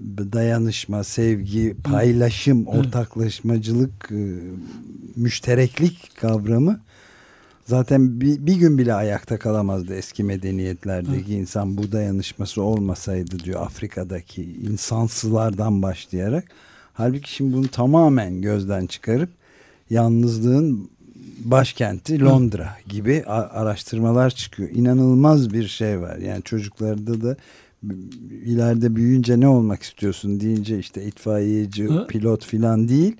A: dayanışma, sevgi, paylaşım, ortaklaşmacılık, e, müştereklik kavramı zaten bir, bir gün bile ayakta kalamazdı eski medeniyetlerdeki insan bu dayanışması olmasaydı diyor Afrika'daki insansılardan başlayarak. Halbuki şimdi bunu tamamen gözden çıkarıp yalnızlığın başkenti Londra gibi a- araştırmalar çıkıyor. İnanılmaz bir şey var. Yani çocuklarda da
D: ileride büyüyünce ne olmak istiyorsun deyince işte itfaiyeci,
B: Hı?
D: pilot filan değil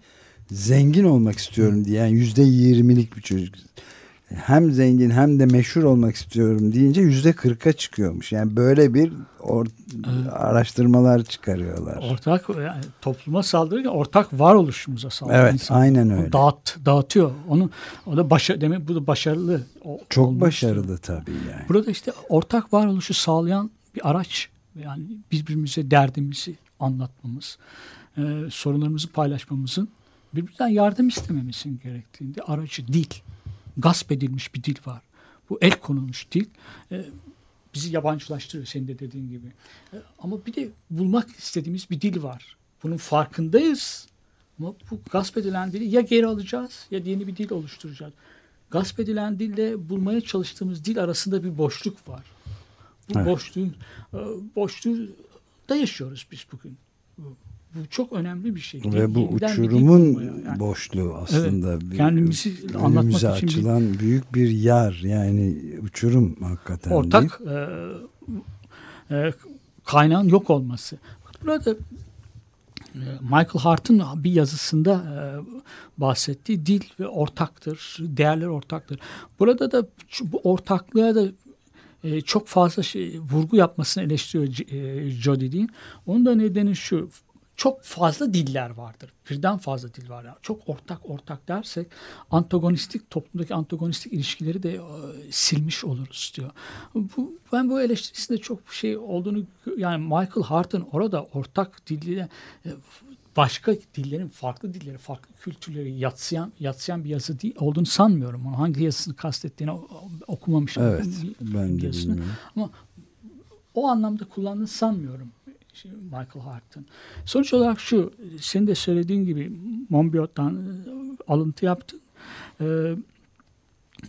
D: zengin olmak istiyorum diyen yüzde yirmilik bir çocuk. Hem zengin hem de meşhur olmak istiyorum deyince yüzde kırka çıkıyormuş. Yani böyle bir or-
B: Evet.
D: araştırmalar çıkarıyorlar.
B: Ortak yani topluma saldırırken ortak varoluşumuza saldırıyor.
D: Evet,
B: insan.
D: aynen öyle.
B: Dağıt, dağıtıyor. Onu o da başa demek bu da başarılı. o-
D: Çok başarılı tabii yani.
B: Burada işte ortak varoluşu sağlayan bir araç. Yani birbirimize derdimizi anlatmamız, e, sorunlarımızı paylaşmamızın birbirinden yardım istememizin gerektiğinde aracı dil. Gasp edilmiş bir dil var. Bu el konulmuş dil. e, bizi yabancılaştırıyor senin de dediğin gibi. E, ama bir de bulmak istediğimiz bir dil var. Bunun farkındayız. Ama bu gasp edilen dili ya geri alacağız ya yeni bir dil oluşturacağız. Gasp edilen dille bulmaya çalıştığımız dil arasında bir boşluk var. Bu
D: Evet.
B: boşluğun e, boşluğu da yaşıyoruz biz bugün. Bu, çok önemli bir şey.
D: Ve bu
B: Yeniden bir
D: uçurumun
B: yani
D: boşluğu aslında bir-
B: kendimizi anlatmak için bir-
D: açılan büyük bir yar yani uçurum hakikaten
B: ortak e, e, kaynağın yok olması. Burada e, Michael Hart'ın bir yazısında e, bahsettiği dil ve ortaktır, değerler ortaktır. Burada da bu ortaklığa da e, çok fazla şey, vurgu yapmasını eleştiriyor Jody Dean. Onun da nedeni şu, çok fazla diller vardır. Birden fazla dil var. Yani çok ortak ortak dersek antagonistik toplumdaki antagonistik ilişkileri de e, silmiş oluruz diyor. Bu, ben bu eleştirisinde çok şey olduğunu yani Michael Hart'ın orada ortak diliyle e, başka dillerin farklı dilleri, farklı kültürleri yatsıyan yatsıyan bir yazı değil, olduğunu sanmıyorum. Onu hangi yazısını kastettiğini okumamışım.
D: Evet ben de
B: yazısını.
D: bilmiyorum.
B: Ama o anlamda kullandığını sanmıyorum Michael Hart'ın. Sonuç olarak şu, senin de söylediğin gibi Monbiot'tan e, alıntı yaptın. Ee,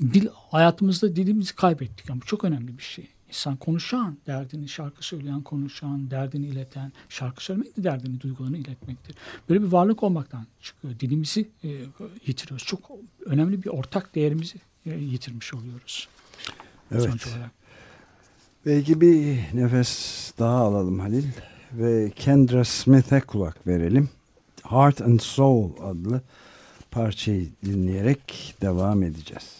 B: dil hayatımızda dilimizi kaybettik ama bu çok önemli bir şey. İnsan konuşan, derdini şarkı söyleyen, konuşan, derdini ileten, şarkı söylemek de derdini, duygularını iletmektir. Böyle bir varlık olmaktan çıkıyor. Dilimizi e, yitiriyoruz. Çok önemli bir ortak değerimizi e, yitirmiş oluyoruz.
D: Evet.
B: Sonuç olarak.
D: Belki bir nefes daha alalım Halil ve Kendra Smith'e kulak verelim. Heart and Soul adlı parçayı dinleyerek devam edeceğiz.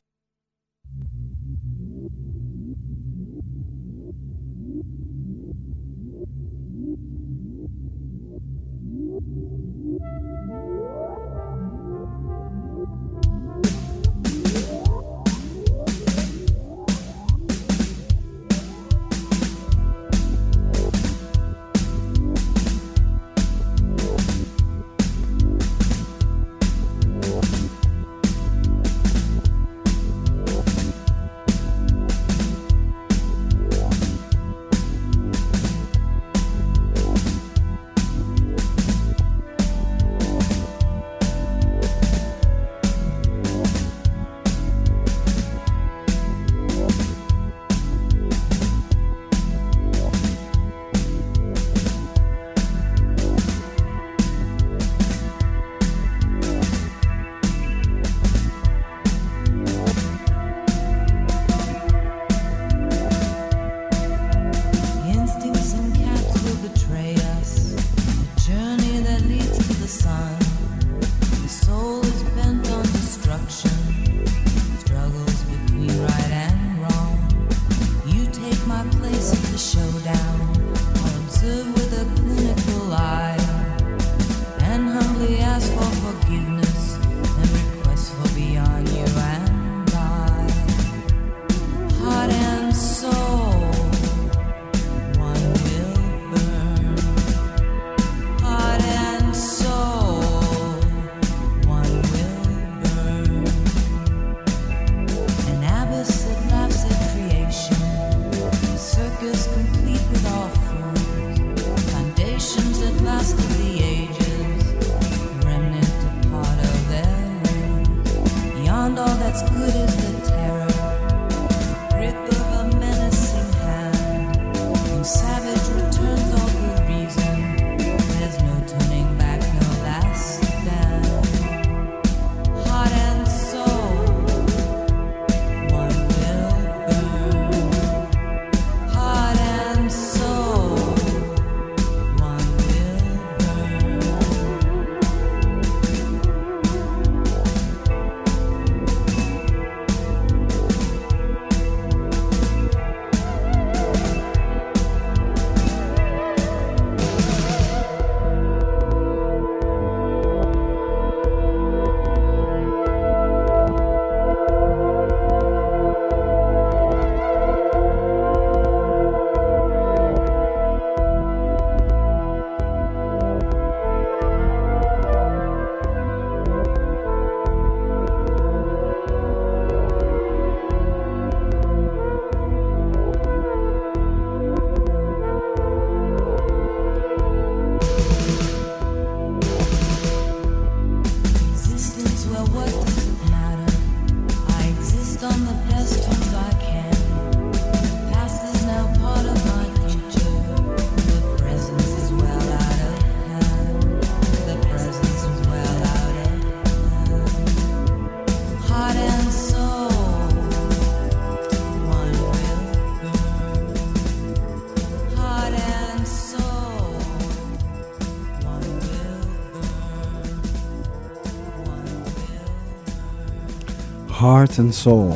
E: Heart and Soul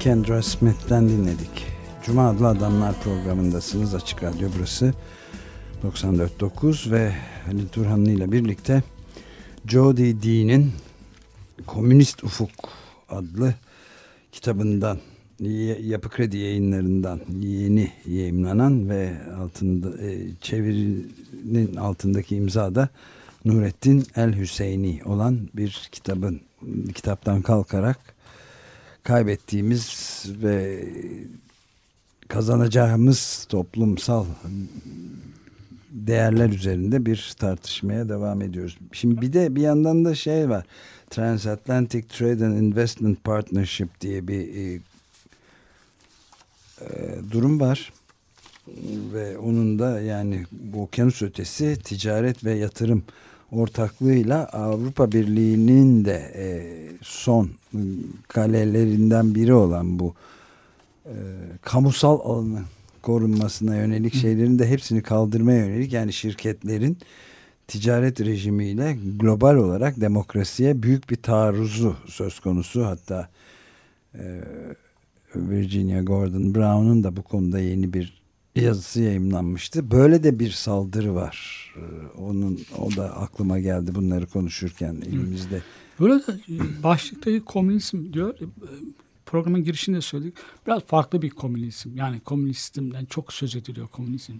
A: Kendra Smith'ten dinledik. Cuma adlı adamlar programındasınız. Açık Radyo burası 94.9 ve Halil Turhanlı ile birlikte Jody Dean'in Komünist Ufuk adlı kitabından Yapı Kredi yayınlarından yeni yayınlanan ve altında e, çevirinin altındaki imza da Nurettin El Hüseyini olan bir kitabın kitaptan kalkarak kaybettiğimiz ve kazanacağımız toplumsal değerler üzerinde bir tartışmaya devam ediyoruz. Şimdi bir de bir yandan da şey var. Transatlantic Trade and Investment Partnership diye bir e, e, durum var. Ve onun da yani bu okyanus ötesi ticaret ve yatırım ortaklığıyla Avrupa Birliği'nin de e, son kalelerinden biri olan bu e, kamusal alanın korunmasına yönelik şeylerin de hepsini kaldırmaya yönelik yani şirketlerin ticaret rejimiyle global olarak demokrasiye büyük bir taarruzu söz konusu. Hatta e, Virginia Gordon Brown'un da bu konuda yeni bir yazısı yayınlanmıştı. Böyle de bir saldırı var. Ee, Onun o da aklıma geldi bunları konuşurken elimizde.
B: Burada e, başlıktaki komünizm diyor. e, Programın girişinde söyledik. Biraz farklı bir komünizm. Yani komünizmden çok söz ediliyor komünizm.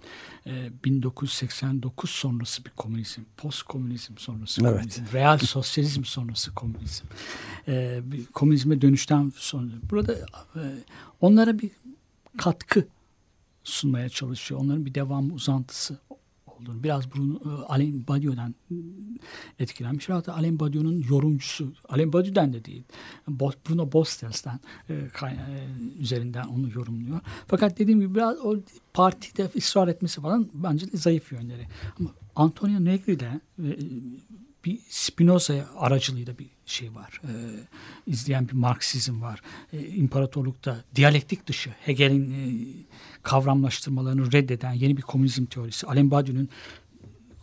B: E, 1989 sonrası bir komünizm. Post komünizm sonrası
A: Evet.
B: komünizm. Real sosyalizm sonrası komünizm. E, bir komünizme dönüşten sonra. Burada e, onlara bir katkı sunmaya çalışıyor. Onların bir devam uzantısı olduğunu. Biraz Bruno, e, Alain Badiou'dan etkilenmiş. Hatta Alain Badiou'nun yorumcusu. Alain Badiou'dan da değil. Bruno Bostels'ten e, e, üzerinden onu yorumluyor. Fakat dediğim gibi biraz o partide ısrar etmesi falan bence de zayıf yönleri. Ama Antonio Negri'de e, bir Spinoza aracılığıyla bir şey var. E, izleyen bir Marksizm var. E, imparatorlukta diyalektik dışı Hegel'in e, kavramlaştırmalarını reddeden yeni bir komünizm teorisi. Alain Badiou'nun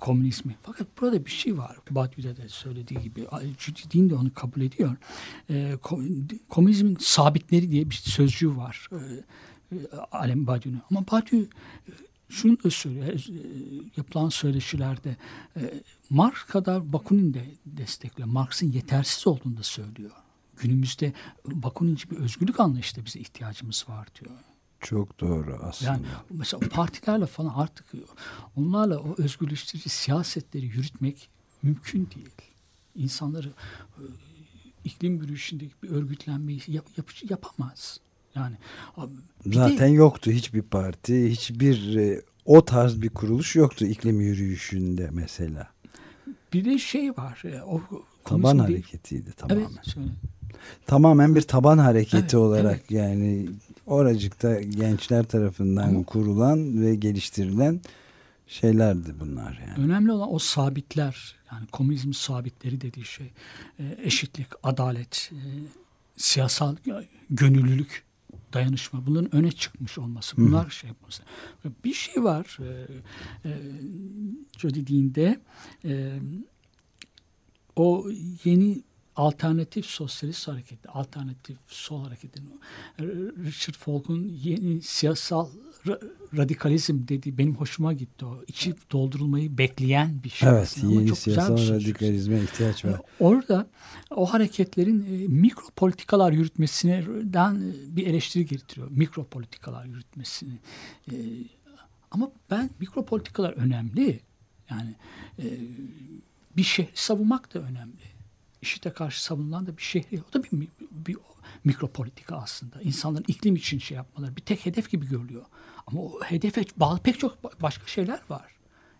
B: komünizmi. Fakat burada bir şey var. Badiou'da da söylediği gibi. Dean de onu kabul ediyor. E, ko- komünizmin sabitleri diye bir sözcüğü var. E, e, Alain Badiou'nun. Ama Badiou e, şunu da söylüyor. e, yapılan söyleşilerde Marx kadar Bakunin de destekliyor. Marx'ın yetersiz olduğunu da söylüyor. Günümüzde Bakuninci bir özgürlük anlayışında bize ihtiyacımız var diyor.
A: Çok doğru aslında.
B: Yani mesela partilerle falan artık onlarla o özgürleştirici siyasetleri yürütmek mümkün değil. İnsanları e, iklim yürüyüşündeki bir örgütlenmeyi yap, yap- yapamaz. Yani bir de-
A: Zaten yoktu hiçbir parti, hiçbir e, o tarz bir kuruluş yoktu iklim yürüyüşünde mesela.
B: Bir de şey var. e, O
A: Taban
B: değil-
A: hareketiydi tamamen.
B: Evet.
A: Tamamen bir taban hareketi
B: Evet,
A: olarak yani oracıkta gençler tarafından
B: Ama-
A: kurulan ve geliştirilen şeylerdi bunlar yani.
B: Önemli olan o sabitler yani komünizm sabitleri dediği şey e, eşitlik, adalet, e, siyasal gönüllülük, dayanışma bunların öne çıkmış olması. Bunlar şey yapması. Bir şey var e, e, Jody Dean'de e, o yeni alternatif sosyalist hareketi, alternatif sol hareketi. Richard Falk'un yeni siyasal ra- radikalizm dediği benim hoşuma gitti o. İçi doldurulmayı bekleyen bir şey.
A: Evet,
B: aslında
A: yeni
B: çok güzel bir
A: siyasal
B: şey.
A: radikalizme ihtiyaç var.
B: Orada o hareketlerin e, mikro politikalar yürütmesinden e, bir eleştiri getiriyor. Mikro politikalar yürütmesini. E, ama ben mikro politikalar önemli. Yani e, bir şehri savunmak da önemli. IŞİD'e karşı savunulan da bir şehri. O da bir, bir mikro politika aslında. İnsanların iklim için şey yapmaları bir tek hedef gibi görülüyor. Ama o hedefe bağlı pek çok ba- başka şeyler var.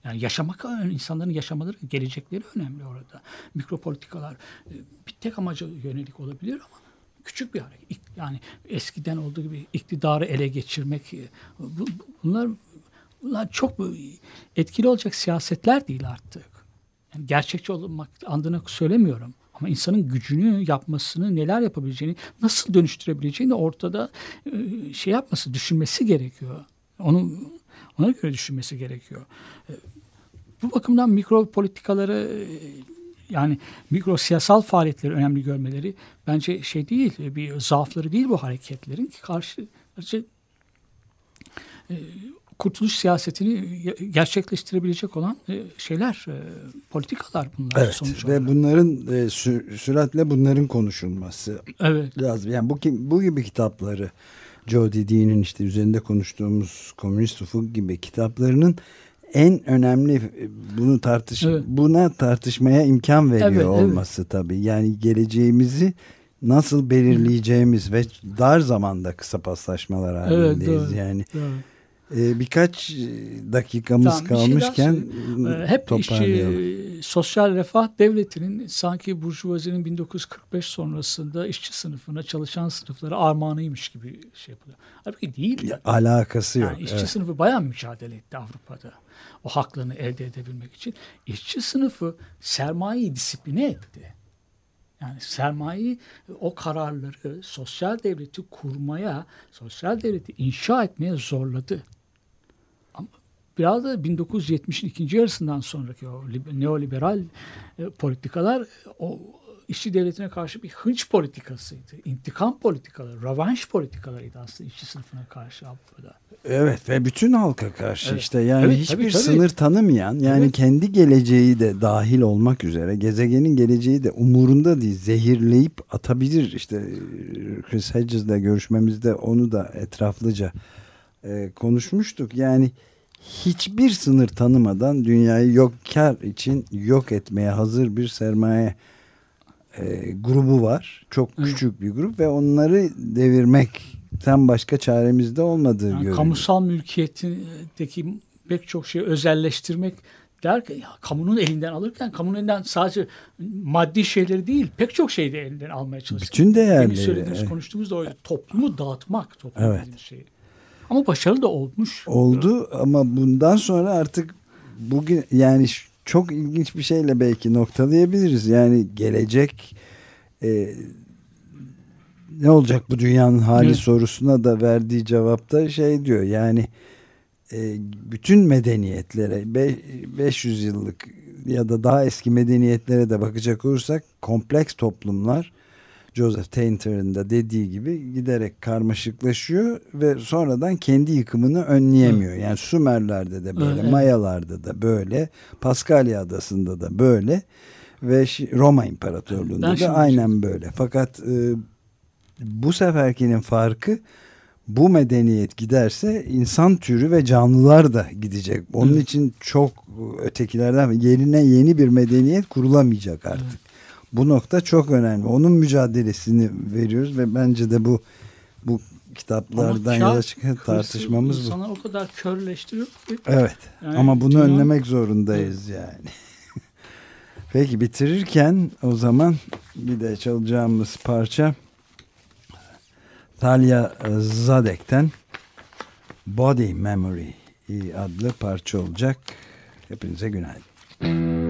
B: Yani yaşamak insanların yaşamaları, gelecekleri önemli orada. Mikro politikalar e, bir tek amaca yönelik olabilir ama küçük bir hareket. Yani eskiden olduğu gibi iktidarı ele geçirmek e, bu- bu- bunlar bunlar çok etkili olacak siyasetler değil artık. Yani gerçekçi olmak andına söylemiyorum. Ama insanın gücünü yapmasını, neler yapabileceğini, nasıl dönüştürebileceğini ortada e, şey yapması, düşünmesi gerekiyor. Onu ona göre düşünmesi gerekiyor. E, Bu bakımdan mikro politikaları e, yani mikro siyasal faaliyetleri önemli görmeleri bence şey değil, bir zaafları değil bu hareketlerin ki karşı karşı, e, kurtuluş siyasetini ge- gerçekleştirebilecek olan e, şeyler, e, politikalar bunlar
A: Evet
B: sonuç
A: ve bunların e, sü- süratle bunların konuşulması
B: Evet.
A: lazım. Yani bu bu gibi kitapları Jody Dean'in işte üzerinde konuştuğumuz Komünist Ufuk gibi kitaplarının en önemli bunu tartış
B: Evet.
A: buna tartışmaya imkan veriyor
B: Evet, evet.
A: olması tabii. Yani geleceğimizi nasıl belirleyeceğimiz ve dar zamanda kısa paslaşmalar
B: Evet,
A: halindeyiz.
B: doğru.
A: yani
B: Doğru.
A: E, birkaç dakikamız
B: Tamam, şey
A: kalmışken
B: Ee, Hep işçi sosyal refah devletinin sanki burjuvazinin 1945 sonrasında işçi sınıfına, çalışan sınıflara armağanıymış gibi şey yapılıyor. Halbuki değil.
A: Ya, alakası yok.
B: Yani işçi
A: evet.
B: sınıfı bayağı mücadele etti Avrupa'da. O haklarını elde edebilmek için. İşçi sınıfı sermayeyi disipline etti. Yani sermayeyi o kararları sosyal devleti kurmaya, sosyal devleti inşa etmeye zorladı. Biraz da 1970'in ikinci yarısından sonraki o lib- neoliberal e, politikalar o işçi devletine karşı bir hınç politikasıydı. İntikam politikaları, rövanş politikalarıydı aslında işçi sınıfına karşı Avrupa'da.
A: Evet ve bütün halka karşı
B: Evet.
A: işte yani
B: Evet,
A: hiçbir
B: tabii, tabii.
A: sınır tanımayan yani
B: Evet.
A: kendi geleceği de dahil olmak üzere gezegenin geleceği de umurunda değil zehirleyip atabilir işte e, Chris Hedges'le görüşmemizde onu da etraflıca e, konuşmuştuk yani hiçbir sınır tanımadan dünyayı yok kar için yok etmeye hazır bir sermaye e, grubu var çok
B: Evet.
A: küçük bir grup ve onları devirmekten başka çaremiz de olmadığı
B: Yani
A: görülüyor.
B: kamusal mülkiyetindeki pek çok şeyi özelleştirmek derken ya, kamunun elinden alırken kamunun elinden sadece maddi şeyleri değil pek çok şeyi de elinden almaya çalıştı.
A: Bütün değerleri,
B: Demin söylediğimiz
A: evet.
B: konuştuğumuz da oydu. Toplumu dağıtmak toplum
A: Evet.
B: şeyi. Ama başarılı da olmuş.
A: oldu ama bundan sonra artık bugün yani çok ilginç bir şeyle belki noktalayabiliriz. Yani gelecek e, ne olacak bu dünyanın hali
B: Evet.
A: sorusuna da verdiği cevapta şey diyor yani e, bütün medeniyetlere be- 500 yıllık ya da daha eski medeniyetlere de bakacak olursak kompleks toplumlar Joseph Tainter'ın da dediği gibi giderek karmaşıklaşıyor ve sonradan kendi yıkımını önleyemiyor. Yani Sümerlerde de böyle,
B: Evet, evet.
A: Mayalarda da böyle, Paskalya Adası'nda da böyle ve Roma İmparatorluğu'nda
B: Ben
A: da
B: şimdi-
A: aynen böyle. Fakat e, bu seferkinin farkı bu medeniyet giderse insan türü ve canlılar da gidecek. Onun
B: Evet.
A: için çok ötekilerden yerine yeni bir medeniyet kurulamayacak artık. Bu nokta çok önemli. Onun mücadelesini veriyoruz ve bence de bu bu kitaplardan yola çıkan tartışmamız bu.
B: insanı o kadar körleştiriyor ki.
A: Evet.
B: Yani
A: Ama bunu önlemek zorundayız yani. <laughs> Peki bitirirken o zaman bir de çalacağımız parça Talia Zadek'ten Body Memory adlı parça olacak. Hepinize günaydın.